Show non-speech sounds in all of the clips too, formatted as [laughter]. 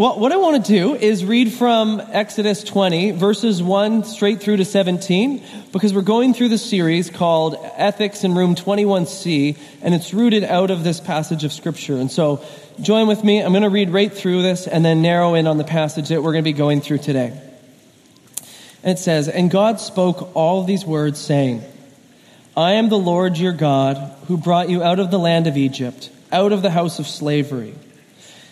Well, what I want to do is read from Exodus 20, verses 1 straight through to 17, because we're going through the series called Ethics in Room 21C, and it's rooted out of this passage of Scripture. And so, join with me. I'm going to read right through this and then narrow in on the passage that we're going to be going through today. And it says, And God spoke all these words, saying, I am the Lord your God, who brought you out of the land of Egypt, out of the house of slavery.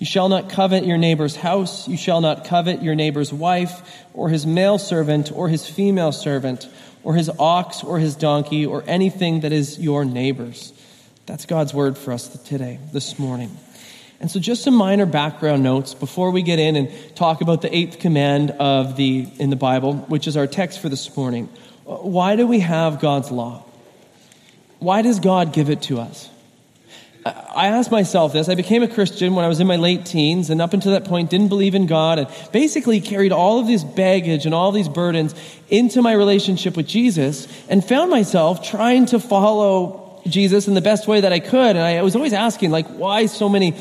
You shall not covet your neighbor's house. You shall not covet your neighbor's wife, or his male servant, or his female servant, or his ox, or his donkey, or anything that is your neighbor's. That's God's word for us today, this morning. And so just some minor background notes before we get in and talk about the eighth command of the, in the Bible, which is our text for this morning. Uh, why do we have God's law? Why does God give it to us? I asked myself this. I became a Christian when I was in my late teens, and up until that point, didn't believe in God, and basically carried all of this baggage and all these burdens into my relationship with Jesus, and found myself trying to follow Jesus in the best way that I could. And I was always asking, like, why so many,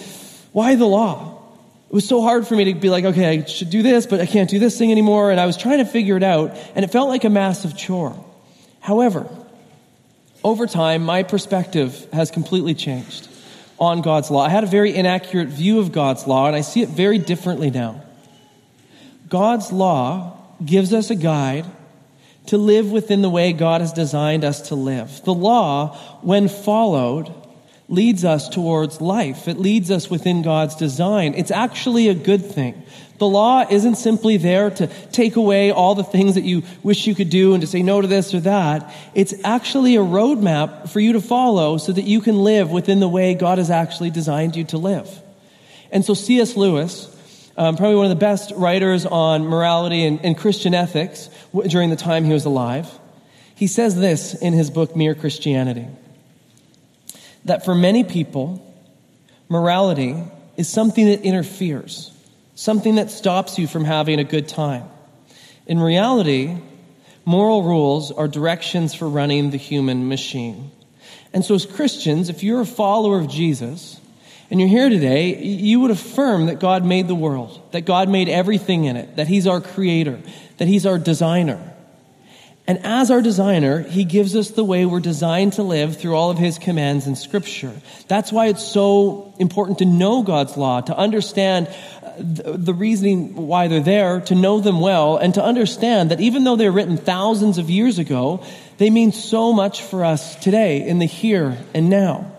why the law? It was so hard for me to be like, okay, I should do this, but I can't do this thing anymore. And I was trying to figure it out, and it felt like a massive chore. However, over time, my perspective has completely changed on God's law. I had a very inaccurate view of God's law, and I see it very differently now. God's law gives us a guide to live within the way God has designed us to live. The law, when followed, leads us towards life. It leads us within God's design. It's actually a good thing. The law isn't simply there to take away all the things that you wish you could do and to say no to this or that. It's actually a roadmap for you to follow so that you can live within the way God has actually designed you to live. And so C.S. Lewis, um, probably one of the best writers on morality and, and Christian ethics during the time he was alive, he says this in his book, Mere Christianity that for many people, morality is something that interferes something that stops you from having a good time. In reality, moral rules are directions for running the human machine. And so, as Christians, if you're a follower of Jesus and you're here today, you would affirm that God made the world, that God made everything in it, that He's our creator, that He's our designer. And as our designer, he gives us the way we're designed to live through all of his commands in scripture. That's why it's so important to know God's law, to understand the reasoning why they're there, to know them well, and to understand that even though they're written thousands of years ago, they mean so much for us today in the here and now.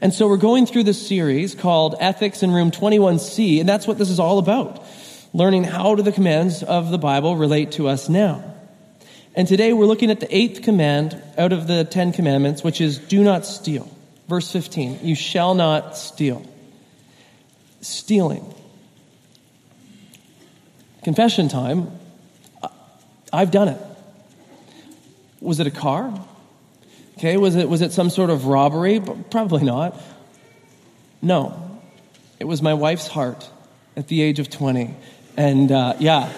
And so we're going through this series called Ethics in Room 21C, and that's what this is all about. Learning how do the commands of the Bible relate to us now. And today we're looking at the eighth command out of the Ten Commandments, which is do not steal. Verse 15, you shall not steal. Stealing confession time, I've done it. Was it a car? Okay, was it, was it some sort of robbery? Probably not. No, it was my wife's heart at the age of 20. And uh, yeah,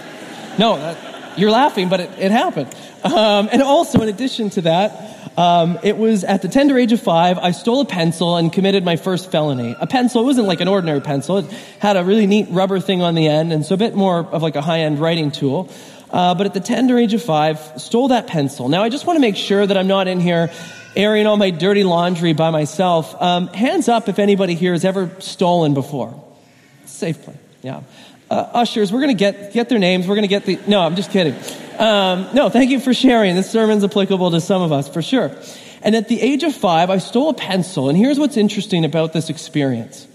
No, that, you're laughing, but it, it happened. Um, and also, in addition to that, um, it was at the tender age of five, I stole a pencil and committed my first felony. A pencil, it wasn't like an ordinary pencil. It had a really neat rubber thing on the end, and so a bit more of like a high-end writing tool. Uh, but at the tender age of five, stole that pencil. Now, I just want to make sure that I'm not in here airing all my dirty laundry by myself. Um, hands up if anybody here has ever stolen before. Safe play. Yeah. Uh, ushers, we're going to get, get their names. We're going to get the. No, I'm just kidding. Um, no, thank you for sharing. This sermon's applicable to some of us, for sure. And at the age of five, I stole a pencil. And here's what's interesting about this experience.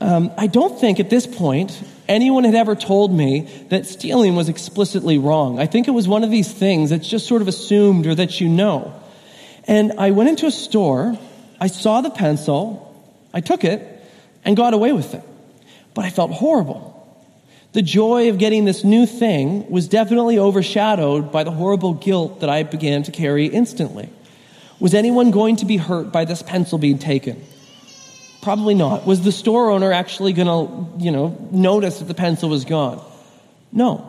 Um, I don't think at this point anyone had ever told me that stealing was explicitly wrong. I think it was one of these things that's just sort of assumed or that you know. And I went into a store, I saw the pencil, I took it, and got away with it. But I felt horrible. The joy of getting this new thing was definitely overshadowed by the horrible guilt that I began to carry instantly. Was anyone going to be hurt by this pencil being taken? Probably not. Was the store owner actually going to, you know, notice that the pencil was gone? No.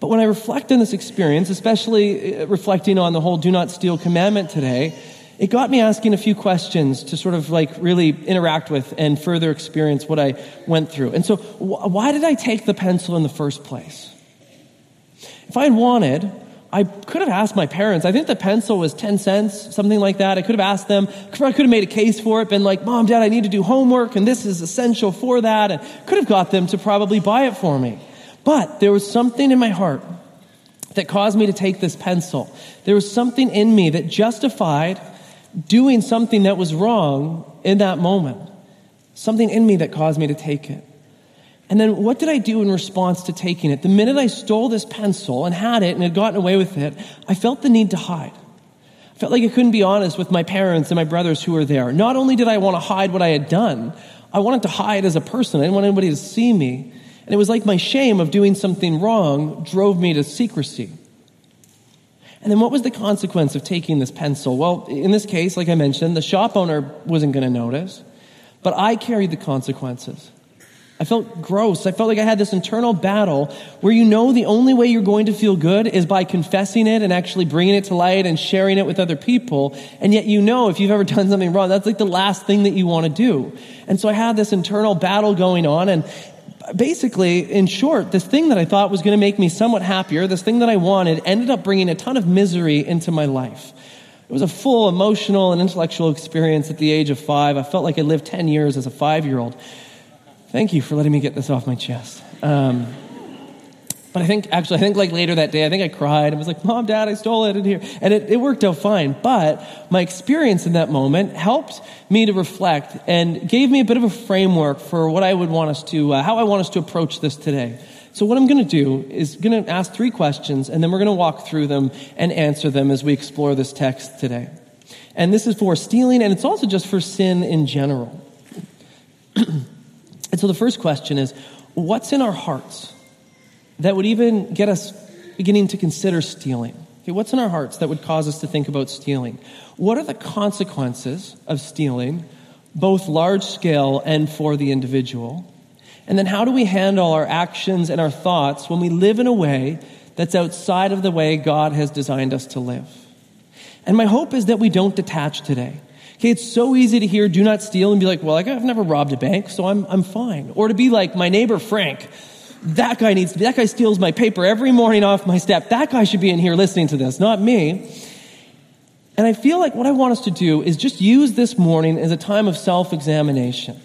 But when I reflect on this experience, especially uh, reflecting on the whole do not steal commandment today, it got me asking a few questions to sort of like really interact with and further experience what I went through. And so, wh- why did I take the pencil in the first place? If I had wanted, I could have asked my parents. I think the pencil was 10 cents, something like that. I could have asked them. I could have made a case for it, been like, Mom, Dad, I need to do homework, and this is essential for that. And could have got them to probably buy it for me. But there was something in my heart that caused me to take this pencil. There was something in me that justified doing something that was wrong in that moment. Something in me that caused me to take it. And then what did I do in response to taking it? The minute I stole this pencil and had it and had gotten away with it, I felt the need to hide. I felt like I couldn't be honest with my parents and my brothers who were there. Not only did I want to hide what I had done, I wanted to hide as a person. I didn't want anybody to see me. And it was like my shame of doing something wrong drove me to secrecy. And then what was the consequence of taking this pencil? Well, in this case, like I mentioned, the shop owner wasn't going to notice, but I carried the consequences. I felt gross. I felt like I had this internal battle where you know the only way you're going to feel good is by confessing it and actually bringing it to light and sharing it with other people. And yet you know if you've ever [laughs] done something wrong, that's like the last thing that you want to do. And so I had this internal battle going on and, basically, in short, this thing that I thought was going to make me somewhat happier, this thing that I wanted, ended up bringing a ton of misery into my life. It was a full emotional and intellectual experience at the age of five. I felt like I lived 10 years as a five year old. Thank you for letting me get this off my chest. Um, but I think, actually, I think like later that day, I think I cried. And was like, Mom, Dad, I stole it in here. And it, it worked out fine. But my experience in that moment helped me to reflect and gave me a bit of a framework for what I would want us to, uh, how I want us to approach this today. So what I'm going to do is going to ask three questions, and then we're going to walk through them and answer them as we explore this text today. And this is for stealing, and it's also just for sin in general. [clears throat] and so the first question is, what's in our hearts? That would even get us beginning to consider stealing? Okay, what's in our hearts that would cause us to think about stealing? What are the consequences of stealing, both large scale and for the individual? And then how do we handle our actions and our thoughts when we live in a way that's outside of the way God has designed us to live? And my hope is that we don't detach today. Okay, it's so easy to hear do not steal and be like, well, I've never robbed a bank, so I'm, I'm fine. Or to be like my neighbor Frank, that guy needs to be, that guy steals my paper every morning off my step. That guy should be in here listening to this, not me. And I feel like what I want us to do is just use this morning as a time of self examination.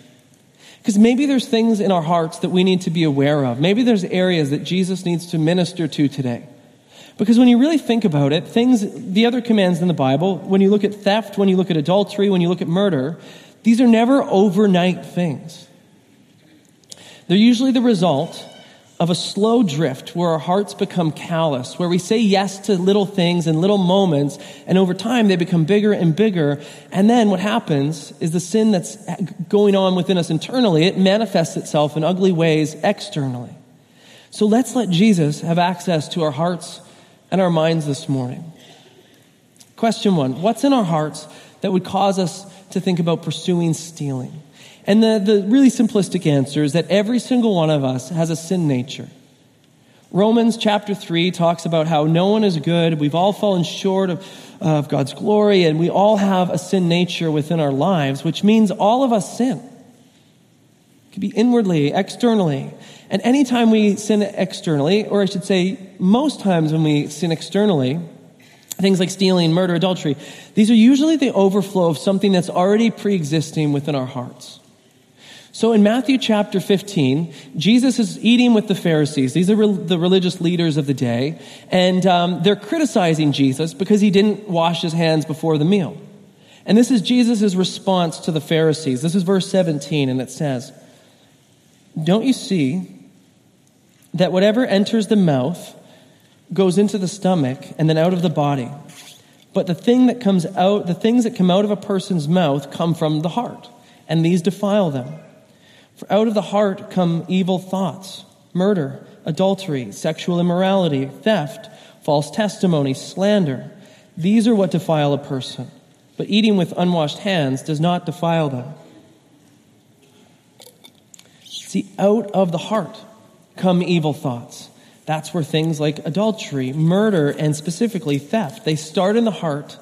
Because maybe there's things in our hearts that we need to be aware of. Maybe there's areas that Jesus needs to minister to today. Because when you really think about it, things, the other commands in the Bible, when you look at theft, when you look at adultery, when you look at murder, these are never overnight things. They're usually the result of a slow drift where our hearts become callous, where we say yes to little things and little moments, and over time they become bigger and bigger. And then what happens is the sin that's going on within us internally, it manifests itself in ugly ways externally. So let's let Jesus have access to our hearts and our minds this morning. Question one What's in our hearts that would cause us to think about pursuing stealing? And the, the really simplistic answer is that every single one of us has a sin nature. Romans chapter 3 talks about how no one is good. We've all fallen short of, of God's glory, and we all have a sin nature within our lives, which means all of us sin. It can be inwardly, externally. And anytime we sin externally, or I should say, most times when we sin externally, things like stealing, murder, adultery, these are usually the overflow of something that's already pre existing within our hearts. So in Matthew chapter 15, Jesus is eating with the Pharisees. These are re- the religious leaders of the day. And um, they're criticizing Jesus because he didn't wash his hands before the meal. And this is Jesus' response to the Pharisees. This is verse 17, and it says, Don't you see that whatever enters the mouth goes into the stomach and then out of the body? But the thing that comes out, the things that come out of a person's mouth come from the heart, and these defile them. For out of the heart come evil thoughts, murder, adultery, sexual immorality, theft, false testimony, slander. These are what defile a person. But eating with unwashed hands does not defile them. See, out of the heart come evil thoughts. That's where things like adultery, murder, and specifically theft, they start in the heart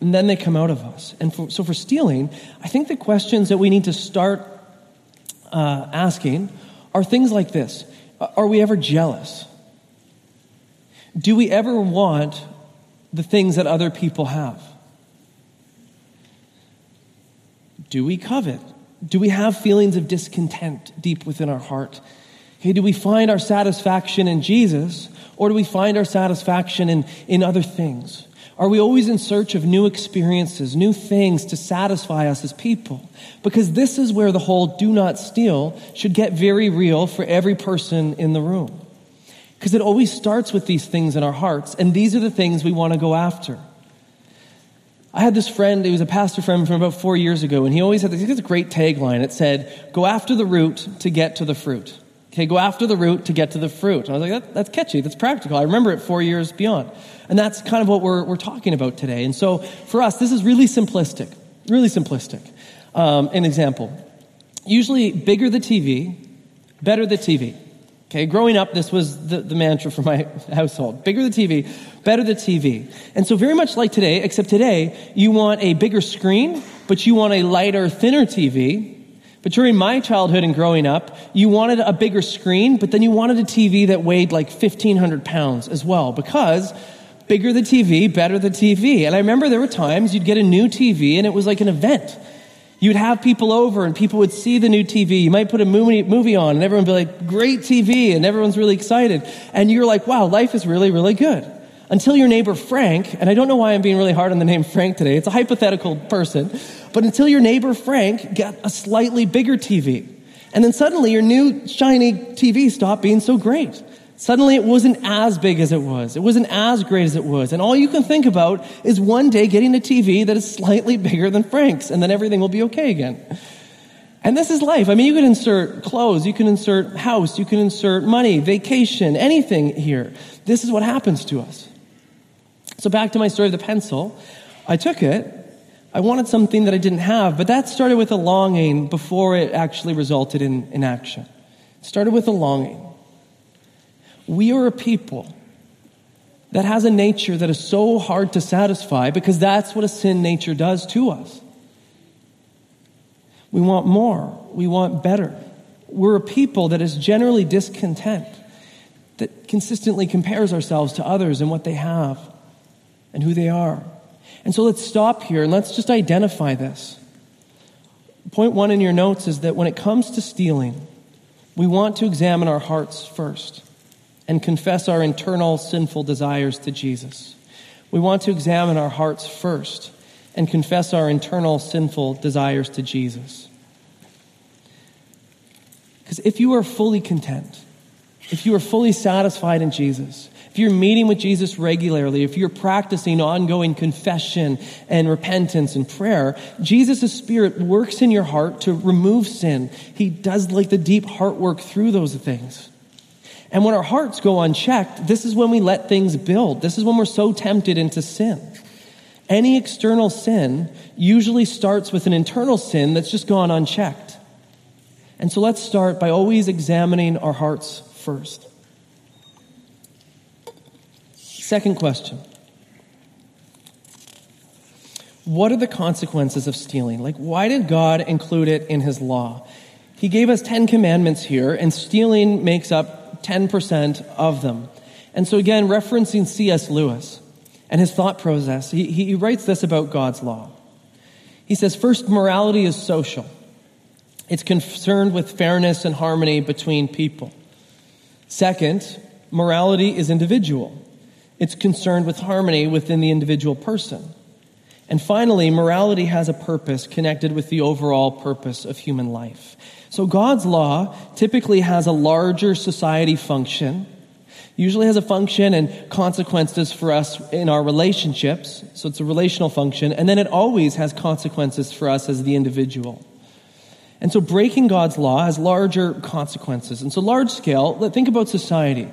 and then they come out of us. And for, so for stealing, I think the questions that we need to start uh, asking are things like this Are we ever jealous? Do we ever want the things that other people have? Do we covet? Do we have feelings of discontent deep within our heart? Okay, do we find our satisfaction in Jesus or do we find our satisfaction in, in other things? Are we always in search of new experiences, new things to satisfy us as people? Because this is where the whole do not steal should get very real for every person in the room. Because it always starts with these things in our hearts, and these are the things we want to go after. I had this friend, he was a pastor friend from about four years ago, and he always had this, this great tagline. It said, Go after the root to get to the fruit. Okay, go after the root to get to the fruit. And I was like, that, that's catchy, that's practical. I remember it four years beyond. And that's kind of what we're, we're talking about today. And so for us, this is really simplistic, really simplistic. Um, an example. Usually, bigger the TV, better the TV. Okay, growing up, this was the, the mantra for my [laughs] household. Bigger the TV, better the TV. And so very much like today, except today, you want a bigger screen, but you want a lighter, thinner TV but during my childhood and growing up, you wanted a bigger screen, but then you wanted a TV that weighed like 1,500 pounds as well, because bigger the TV, better the TV. And I remember there were times you'd get a new TV and it was like an event. You'd have people over and people would see the new TV. You might put a movie, on and everyone would be like, great TV, and everyone's really excited. And you're like, wow, life is really, really good. Until your neighbor Frank, and I don't know why I'm being really hard on the name Frank today, it's a hypothetical person, but until your neighbor Frank got a slightly bigger TV. And then suddenly your new shiny TV stopped being so great. Suddenly it wasn't as big as it was. It wasn't as great as it was. And all you can think about is one day getting a TV that is slightly bigger than Frank's, and then everything will be okay again. And this is life. I mean, you can insert clothes, you can insert house, you can insert money, vacation, anything here. This is what happens to us. So back to my story of the pencil. I took it I wanted something that I didn't have, but that started with a longing before it actually resulted in, in action. It started with a longing. We are a people that has a nature that is so hard to satisfy because that's what a sin nature does to us. We want more, we want better. We're a people that is generally discontent, that consistently compares ourselves to others and what they have and who they are. And so let's stop here and let's just identify this. Point one in your notes is that when it comes to stealing, we want to examine our hearts first and confess our internal sinful desires to Jesus. We want to examine our hearts first and confess our internal sinful desires to Jesus. Because if you are fully content, if you are fully satisfied in Jesus, if you're meeting with Jesus regularly, if you're practicing ongoing confession and repentance and prayer, Jesus' Spirit works in your heart to remove sin. He does like the deep heart work through those things. And when our hearts go unchecked, this is when we let things build. This is when we're so tempted into sin. Any external sin usually starts with an internal sin that's just gone unchecked. And so let's start by always examining our hearts first. Second question What are the consequences of stealing? Like, why did God include it in his law? He gave us 10 commandments here, and stealing makes up 10% of them. And so, again, referencing C.S. Lewis and his thought process, he, he writes this about God's law. He says, First, morality is social, it's concerned with fairness and harmony between people. Second, morality is individual, it's concerned with harmony within the individual person. And finally, morality has a purpose connected with the overall purpose of human life. So God's law typically has a larger society function, usually has a function and consequences for us in our relationships. So it's a relational function. And then it always has consequences for us as the individual. And so breaking God's law has larger consequences. And so large scale, think about society.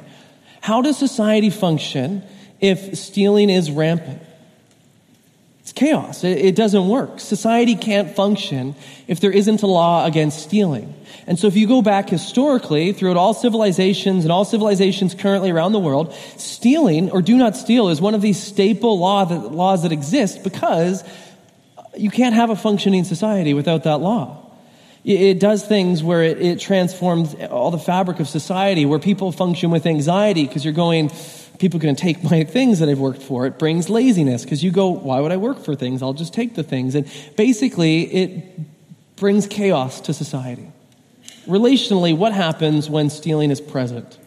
How does society function if stealing is rampant? It's chaos. It, doesn't work. Society can't function if there isn't a law against stealing. And so if you go back historically throughout all civilizations and all civilizations currently around the world, stealing or do not steal is one of these staple law that, laws that exist because you can't have a functioning society without that law. It does things where it, it transforms all the fabric of society, where people function with anxiety because you're going, people to take my things that I've worked for. It brings laziness because you go, why would I work for things? I'll just take the things. And basically, it brings chaos to society. Relationally, what happens when stealing is present?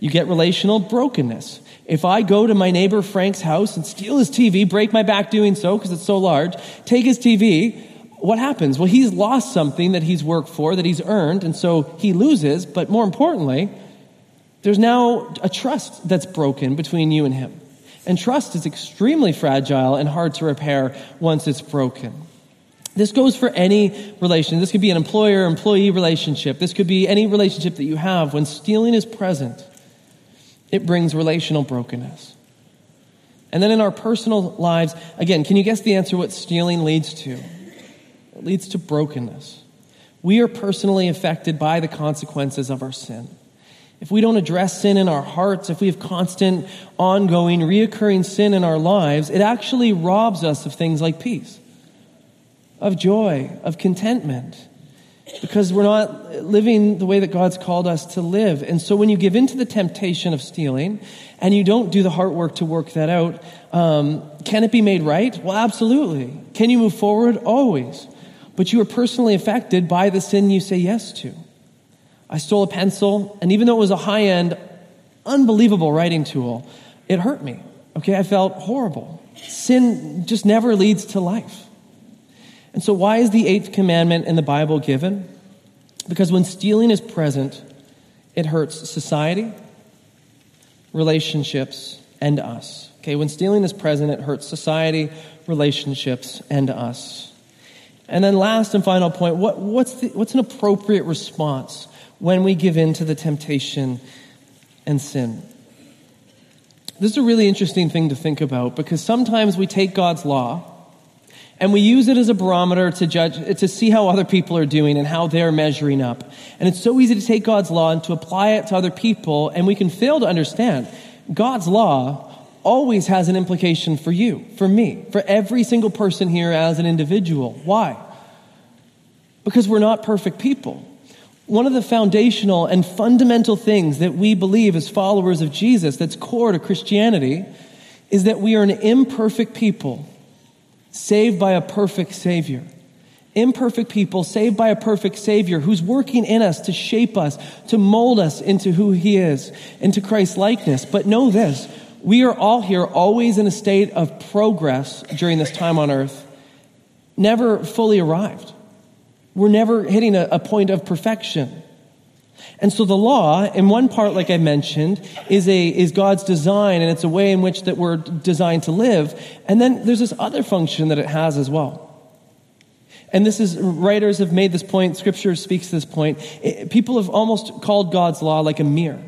You get relational brokenness. If I go to my neighbor Frank's house and steal his TV, break my back doing so because it's so large, take his TV, what happens? Well, he's lost something that he's worked for, that he's earned, and so he loses, but more importantly, there's now a trust that's broken between you and him. And trust is extremely fragile and hard to repair once it's broken. This goes for any relation. This could be an employer employee relationship. This could be any relationship that you have. When stealing is present, it brings relational brokenness. And then in our personal lives, again, can you guess the answer what stealing leads to? It leads to brokenness. We are personally affected by the consequences of our sin. If we don't address sin in our hearts, if we have constant, ongoing, reoccurring sin in our lives, it actually robs us of things like peace, of joy, of contentment, because we're not living the way that God's called us to live. And so when you give in to the temptation of stealing and you don't do the heart work to work that out, um, can it be made right? Well, absolutely. Can you move forward? Always. But you are personally affected by the sin you say yes to. I stole a pencil, and even though it was a high end, unbelievable writing tool, it hurt me. Okay, I felt horrible. Sin just never leads to life. And so, why is the eighth commandment in the Bible given? Because when stealing is present, it hurts society, relationships, and us. Okay, when stealing is present, it hurts society, relationships, and us. And then, last and final point what, what's, the, what's an appropriate response when we give in to the temptation and sin. This is a really interesting thing to think about because sometimes we take God's law and we use it as a barometer to judge, to see how other people are doing and how they're measuring up. And it's so easy to take God's law and to apply it to other people, and we can fail to understand God's law always has an implication for you, for me, for every single person here as an individual. Why? Because we're not perfect people. One of the foundational and fundamental things that we believe as followers of Jesus that's core to Christianity is that we are an imperfect people saved by a perfect Savior. Imperfect people saved by a perfect Savior who's working in us to shape us, to mold us into who He is, into Christ's likeness. But know this we are all here always in a state of progress during this time on earth, never fully arrived. We're never hitting a, a point of perfection. And so the law, in one part, like I mentioned, is a is God's design, and it's a way in which that we're designed to live. And then there's this other function that it has as well. And this is writers have made this point. Scripture speaks to this point. It, people have almost called God's law like a mirror,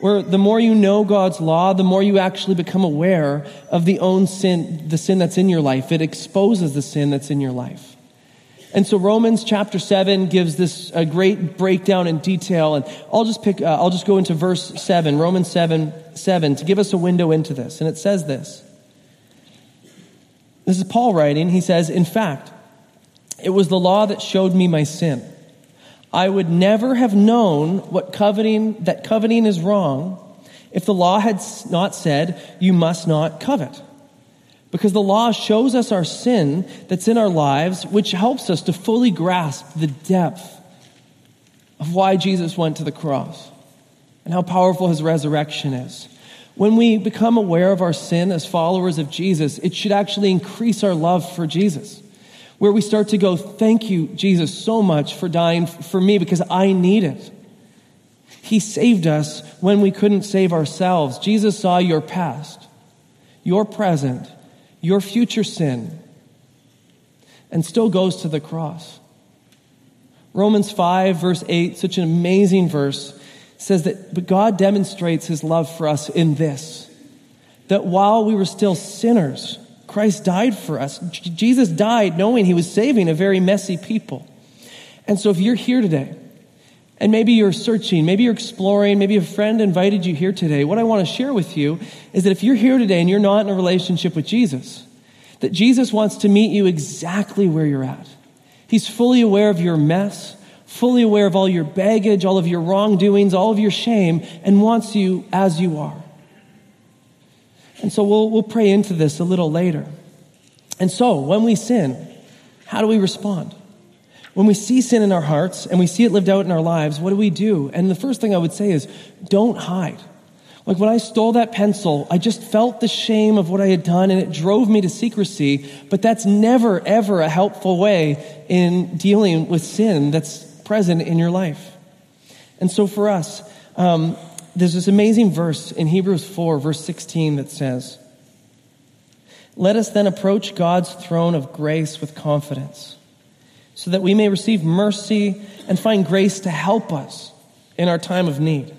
where the more you know God's law, the more you actually become aware of the own sin, the sin that's in your life. It exposes the sin that's in your life. And so Romans chapter 7 gives this a great breakdown in detail. And I'll just pick, uh, I'll just go into verse 7, Romans 7, 7, to give us a window into this. And it says this. This is Paul writing. He says, In fact, it was the law that showed me my sin. I would never have known what coveting, that coveting is wrong if the law had not said, you must not covet. Because the law shows us our sin that's in our lives, which helps us to fully grasp the depth of why Jesus went to the cross and how powerful his resurrection is. When we become aware of our sin as followers of Jesus, it should actually increase our love for Jesus. Where we start to go, Thank you, Jesus, so much for dying for me because I need it. He saved us when we couldn't save ourselves. Jesus saw your past, your present, your future sin, and still goes to the cross. Romans 5, verse 8, such an amazing verse, says that but God demonstrates his love for us in this that while we were still sinners, Christ died for us. Jesus died knowing he was saving a very messy people. And so if you're here today, and maybe you're searching, maybe you're exploring, maybe a friend invited you here today. What I want to share with you is that if you're here today and you're not in a relationship with Jesus, that Jesus wants to meet you exactly where you're at. He's fully aware of your mess, fully aware of all your baggage, all of your wrongdoings, all of your shame, and wants you as you are. And so we'll, we'll pray into this a little later. And so when we sin, how do we respond? When we see sin in our hearts and we see it lived out in our lives, what do we do? And the first thing I would say is don't hide. Like when I stole that pencil, I just felt the shame of what I had done and it drove me to secrecy, but that's never, ever a helpful way in dealing with sin that's present in your life. And so for us, um, there's this amazing verse in Hebrews 4, verse 16, that says, Let us then approach God's throne of grace with confidence so that we may receive mercy and find grace to help us in our time of need.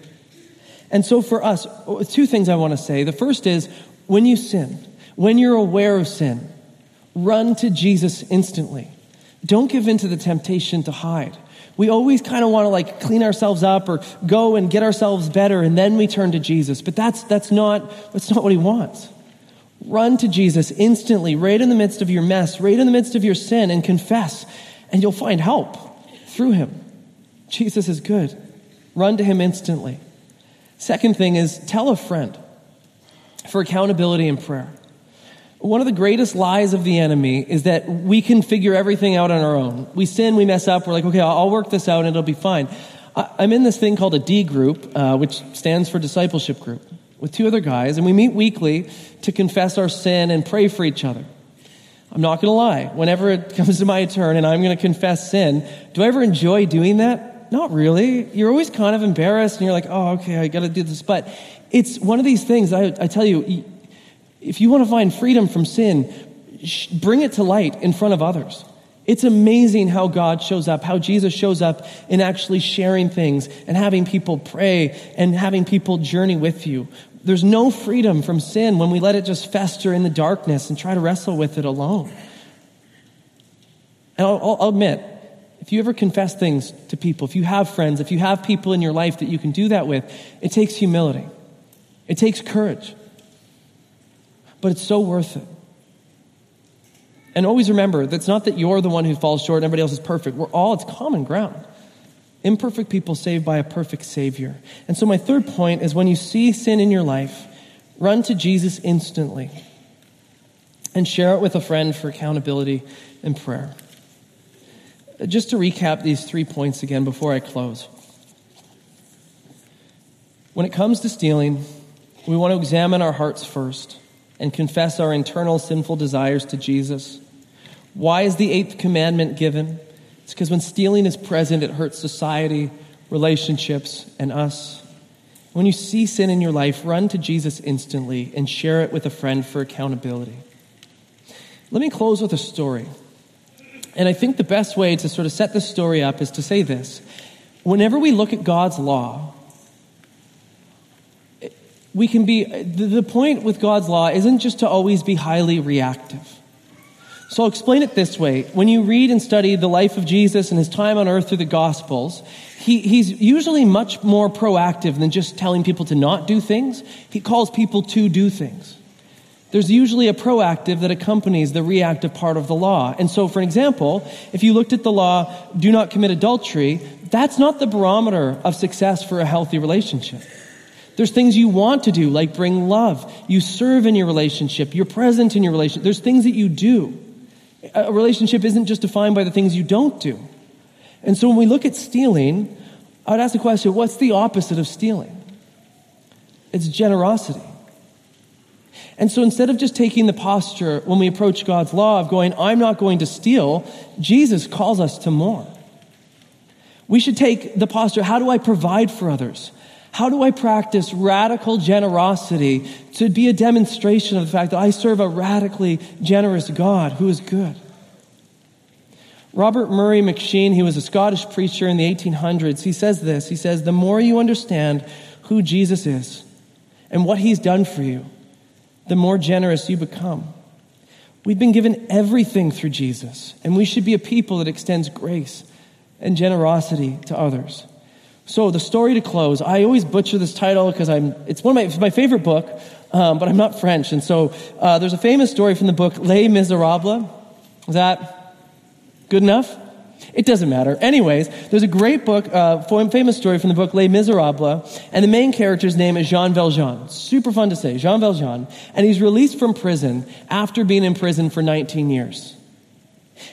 And so for us, two things I want to say. The first is when you sin, when you're aware of sin, run to Jesus instantly. Don't give in to the temptation to hide. We always kind of want to like clean ourselves up or go and get ourselves better and then we turn to Jesus. But that's, that's not, that's not what he wants. Run to Jesus instantly, right in the midst of your mess, right in the midst of your sin and confess and you'll find help through him. Jesus is good. Run to him instantly. Second thing is tell a friend for accountability and prayer. One of the greatest lies of the enemy is that we can figure everything out on our own. We sin, we mess up, we're like, okay, I'll work this out and it'll be fine. I'm in this thing called a D group, uh, which stands for discipleship group, with two other guys, and we meet weekly to confess our sin and pray for each other. I'm not going to lie. Whenever it [laughs] comes to my turn and I'm going to confess sin, do I ever enjoy doing that? Not really. You're always kind of embarrassed and you're like, oh, okay, I got to do this. But it's one of these things, I, I tell you, if you want to find freedom from sin, bring it to light in front of others. It's amazing how God shows up, how Jesus shows up in actually sharing things and having people pray and having people journey with you. There's no freedom from sin when we let it just fester in the darkness and try to wrestle with it alone. And I'll, I'll admit, if you ever confess things to people, if you have friends, if you have people in your life that you can do that with, it takes humility. It takes courage. But it's so worth it. And always remember that's not that you're the one who falls short and everybody else is perfect. We're all, it's common ground. Imperfect people saved by a perfect Savior. And so, my third point is when you see sin in your life, run to Jesus instantly and share it with a friend for accountability and prayer. Just to recap these three points again before I close. When it comes to stealing, we want to examine our hearts first and confess our internal sinful desires to Jesus. Why is the eighth commandment given? It's because when stealing is present, it hurts society, relationships, and us. When you see sin in your life, run to Jesus instantly and share it with a friend for accountability. Let me close with a story. And I think the best way to sort of set this story up is to say this. Whenever we look at God's law, we can be, the point with God's law isn't just to always be highly reactive. So I'll explain it this way. When you read and study the life of Jesus and his time on earth through the Gospels, he, he's usually much more proactive than just telling people to not do things. He calls people to do things. There's usually a proactive that accompanies the reactive part of the law. And so, for example, if you looked at the law, do not commit adultery, that's not the barometer of success for a healthy relationship. There's things you want to do, like bring love. You serve in your relationship. You're present in your relationship. There's things that you do. A relationship isn't just defined by the things you don't do. And so when we look at stealing, I would ask the question what's the opposite of stealing? It's generosity. And so instead of just taking the posture when we approach God's law of going, I'm not going to steal, Jesus calls us to more. We should take the posture, how do I provide for others? How do I practice radical generosity to be a demonstration of the fact that I serve a radically generous God who is good? Robert Murray M'Cheyne, he was a Scottish preacher in the 1800s, he says this. He says, The more you understand who Jesus is and what he's done for you, the more generous you become. We've been given everything through Jesus, and we should be a people that extends grace and generosity to others. So, the story to close. I always butcher this title because I'm. It's one of my, my favorite book, um, but I'm not French, and so uh, there's a famous story from the book Les Miserables. Is that good enough? It doesn't matter. Anyways, there's a great book, uh, famous story from the book Les Miserables, and the main character's name is Jean Valjean. Super fun to say, Jean Valjean. And he's released from prison after being in prison for 19 years.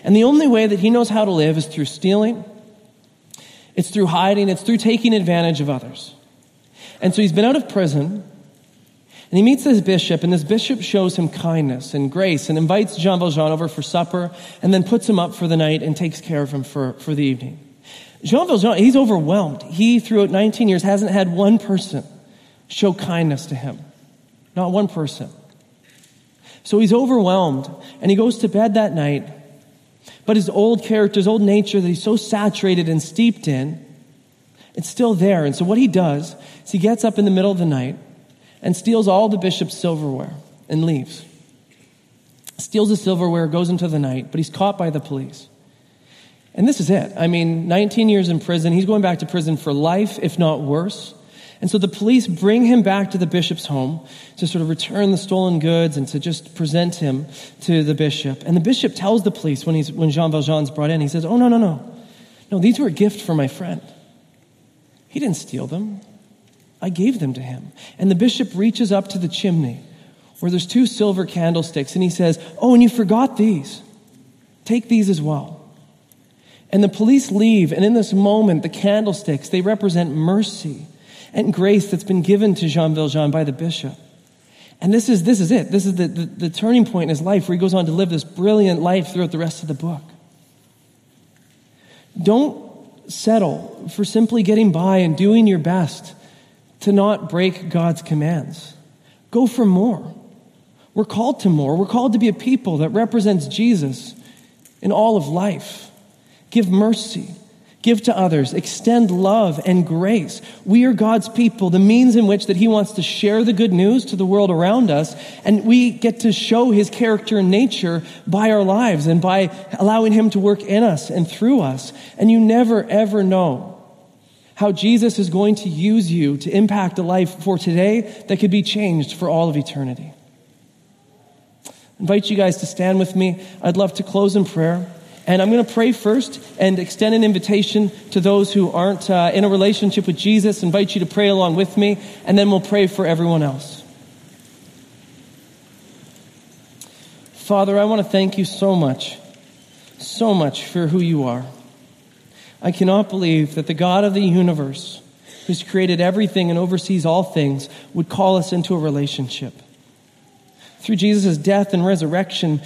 And the only way that he knows how to live is through stealing, it's through hiding, it's through taking advantage of others. And so he's been out of prison, and he meets this bishop, and this bishop shows him kindness and grace and invites Jean Valjean over for supper and then puts him up for the night and takes care of him for, for the evening. Jean Valjean, he's overwhelmed. He, throughout 19 years, hasn't had one person show kindness to him. Not one person. So he's overwhelmed, and he goes to bed that night. But his old character, his old nature that he's so saturated and steeped in, it's still there. And so what he does is he gets up in the middle of the night and steals all the bishop's silverware and leaves. Steals the silverware, goes into the night, but he's caught by the police. And this is it. I mean, 19 years in prison. He's going back to prison for life, if not worse. And so the police bring him back to the bishop's home to sort of return the stolen goods and to just present him to the bishop. And the bishop tells the police when, he's, when Jean Valjean's brought in, he says, Oh, no, no, no. No, these were a gift for my friend. He didn't steal them. I gave them to him. And the bishop reaches up to the chimney where there's two silver candlesticks and he says, Oh, and you forgot these. Take these as well. And the police leave, and in this moment, the candlesticks, they represent mercy and grace that's been given to Jean Valjean by the bishop. And this is, this is it. This is the, the, the turning point in his life where he goes on to live this brilliant life throughout the rest of the book. Don't settle for simply getting by and doing your best to not break God's commands. Go for more. We're called to more. We're called to be a people that represents Jesus in all of life. Give mercy. Give to others. Extend love and grace. We are God's people, the means in which that He wants to share the good news to the world around us. And we get to show His character and nature by our lives and by allowing Him to work in us and through us. And you never, ever know how Jesus is going to use you to impact a life for today that could be changed for all of eternity. I invite you guys to stand with me. I'd love to close in prayer. And I'm going to pray first and extend an invitation to those who aren't uh, in a relationship with Jesus. Invite you to pray along with me, and then we'll pray for everyone else. Father, I want to thank you so much, so much for who you are. I cannot believe that the God of the universe, who's created everything and oversees all things, would call us into a relationship. Through Jesus' death and resurrection,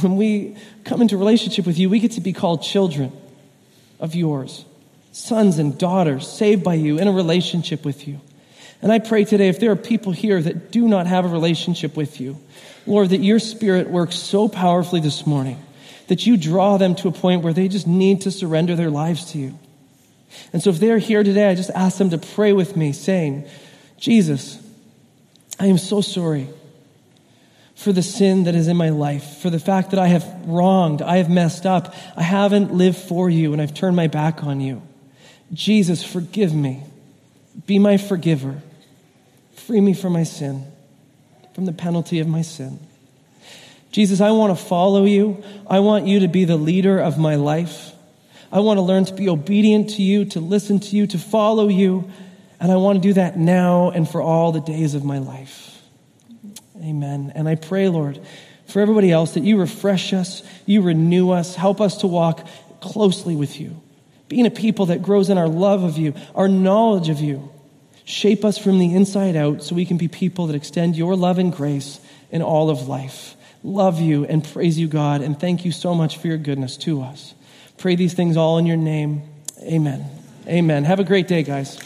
when we come into relationship with you, we get to be called children of yours, sons and daughters, saved by you, in a relationship with you. And I pray today, if there are people here that do not have a relationship with you, Lord, that your spirit works so powerfully this morning that you draw them to a point where they just need to surrender their lives to you. And so if they're here today, I just ask them to pray with me, saying, Jesus, I am so sorry for the sin that is in my life, for the fact that I have wronged, I have messed up, I haven't lived for you, and I've turned my back on you. Jesus, forgive me. Be my forgiver. Free me from my sin, from the penalty of my sin. Jesus, I want to follow you. I want you to be the leader of my life. I want to learn to be obedient to you, to listen to you, to follow you. And I want to do that now and for all the days of my life. Amen. And I pray, Lord, for everybody else that you refresh us, you renew us, help us to walk closely with you, being a people that grows in our love of you, our knowledge of you. Shape us from the inside out so we can be people that extend your love and grace in all of life. Love you and praise you, God, and thank you so much for your goodness to us. Pray these things all in your name. Amen. Amen. Have a great day, guys.